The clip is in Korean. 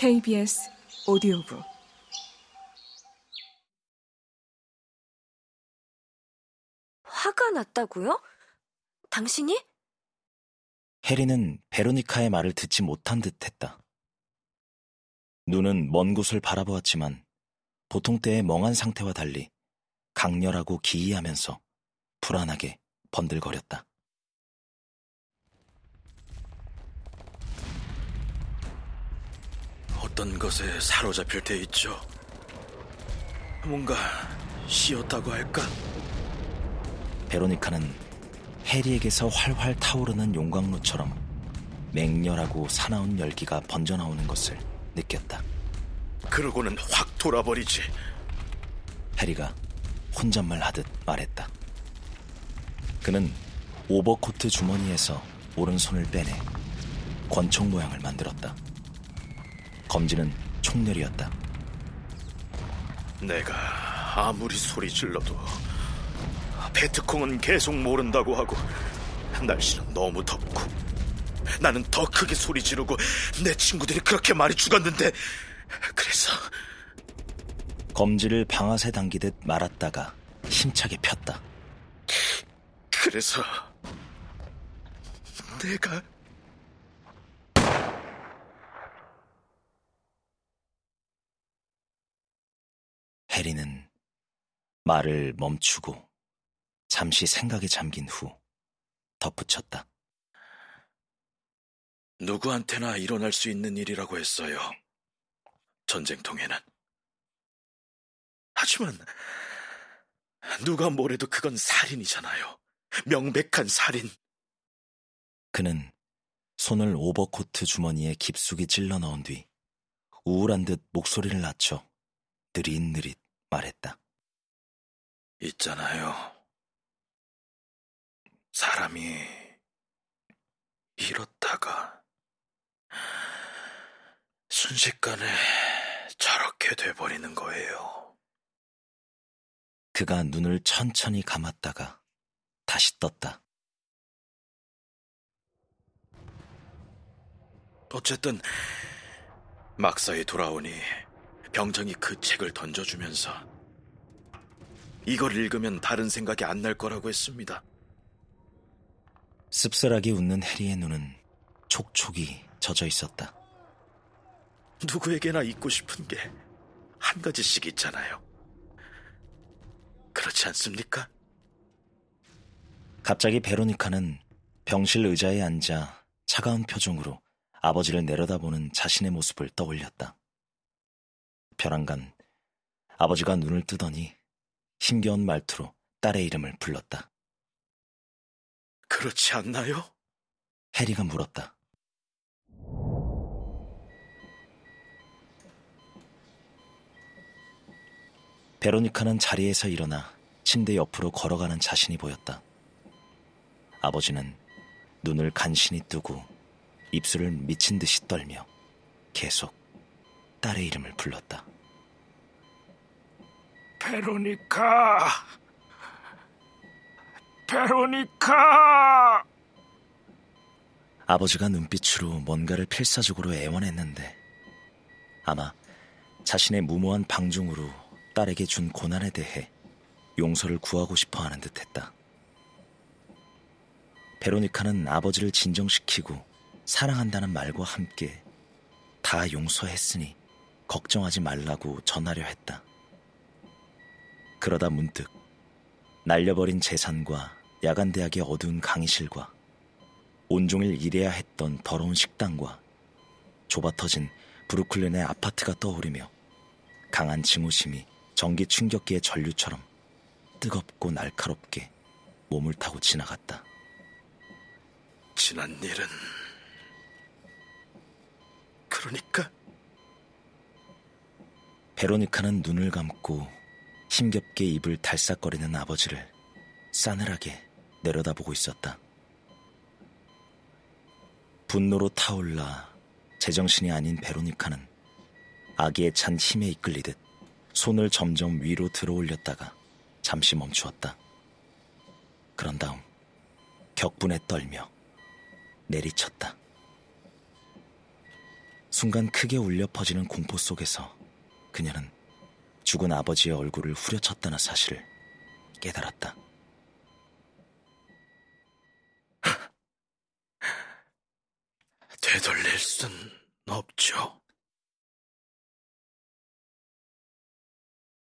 KBS 오디오북 화가 났다고요? 당신이? 해리는 베로니카의 말을 듣지 못한 듯 했다. 눈은 먼 곳을 바라보았지만 보통 때의 멍한 상태와 달리 강렬하고 기이하면서 불안하게 번들거렸다. 어떤 것에 사로잡힐 때 있죠. 뭔가 쉬었다고 할까? 베로니카는 해리에게서 활활 타오르는 용광로처럼 맹렬하고 사나운 열기가 번져나오는 것을 느꼈다. 그러고는 확 돌아버리지. 해리가 혼잣말 하듯 말했다. 그는 오버코트 주머니에서 오른손을 빼내 권총 모양을 만들었다. 검지는 총렬이었다. 내가 아무리 소리 질러도 베트콩은 계속 모른다고 하고 날씨는 너무 덥고 나는 더 크게 소리 지르고 내 친구들이 그렇게 많이 죽었는데 그래서 검지를 방아쇠 당기듯 말았다가 힘차게 폈다. 그래서 내가 해리는 말을 멈추고 잠시 생각에 잠긴 후 덧붙였다. 누구한테나 일어날 수 있는 일이라고 했어요. 전쟁통에는. 하지만 누가 뭐래도 그건 살인이잖아요. 명백한 살인. 그는 손을 오버코트 주머니에 깊숙이 찔러 넣은 뒤 우울한 듯 목소리를 낮춰 느릿느릿 말했다. 있잖아요. 사람이 이렇다가 순식간에 저렇게 돼버리는 거예요. 그가 눈을 천천히 감았다가 다시 떴다. 어쨌든 막사에 돌아오니 병정이 그 책을 던져주면서 이걸 읽으면 다른 생각이 안 날 거라고 했습니다. 씁쓸하게 웃는 해리의 눈은 촉촉이 젖어 있었다. 누구에게나 잊고 싶은 게 한 가지씩 있잖아요. 그렇지 않습니까? 갑자기 베로니카는 병실 의자에 앉아 차가운 표정으로 아버지를 내려다보는 자신의 모습을 떠올렸다. 벼랑간 아버지가 눈을 뜨더니 힘겨운 말투로 딸의 이름을 불렀다. 그렇지 않나요? 해리가 물었다. 베로니카는 자리에서 일어나 침대 옆으로 걸어가는 자신이 보였다. 아버지는 눈을 간신히 뜨고 입술을 미친 듯이 떨며 계속 딸의 이름을 불렀다. 베로니카! 베로니카! 아버지가 눈빛으로 뭔가를 필사적으로 애원했는데 아마 자신의 무모한 방종으로 딸에게 준 고난에 대해 용서를 구하고 싶어 하는 듯 했다. 베로니카는 아버지를 진정시키고 사랑한다는 말과 함께 다 용서했으니 걱정하지 말라고 전하려 했다. 그러다 문득 날려버린 재산과 야간대학의 어두운 강의실과 온종일 일해야 했던 더러운 식당과 좁아터진 브루클린의 아파트가 떠오르며 강한 증오심이 전기 충격기의 전류처럼 뜨겁고 날카롭게 몸을 타고 지나갔다. 지난 일은 그러니까 베로니카는 눈을 감고 힘겹게 입을 달싹거리는 아버지를 싸늘하게 내려다보고 있었다. 분노로 타올라 제정신이 아닌 베로니카는 아기의 찬 힘에 이끌리듯 손을 점점 위로 들어 올렸다가 잠시 멈추었다. 그런 다음 격분에 떨며 내리쳤다. 순간 크게 울려 퍼지는 공포 속에서 그녀는 죽은 아버지의 얼굴을 후려쳤다는 사실을 깨달았다. 되돌릴 순 없죠.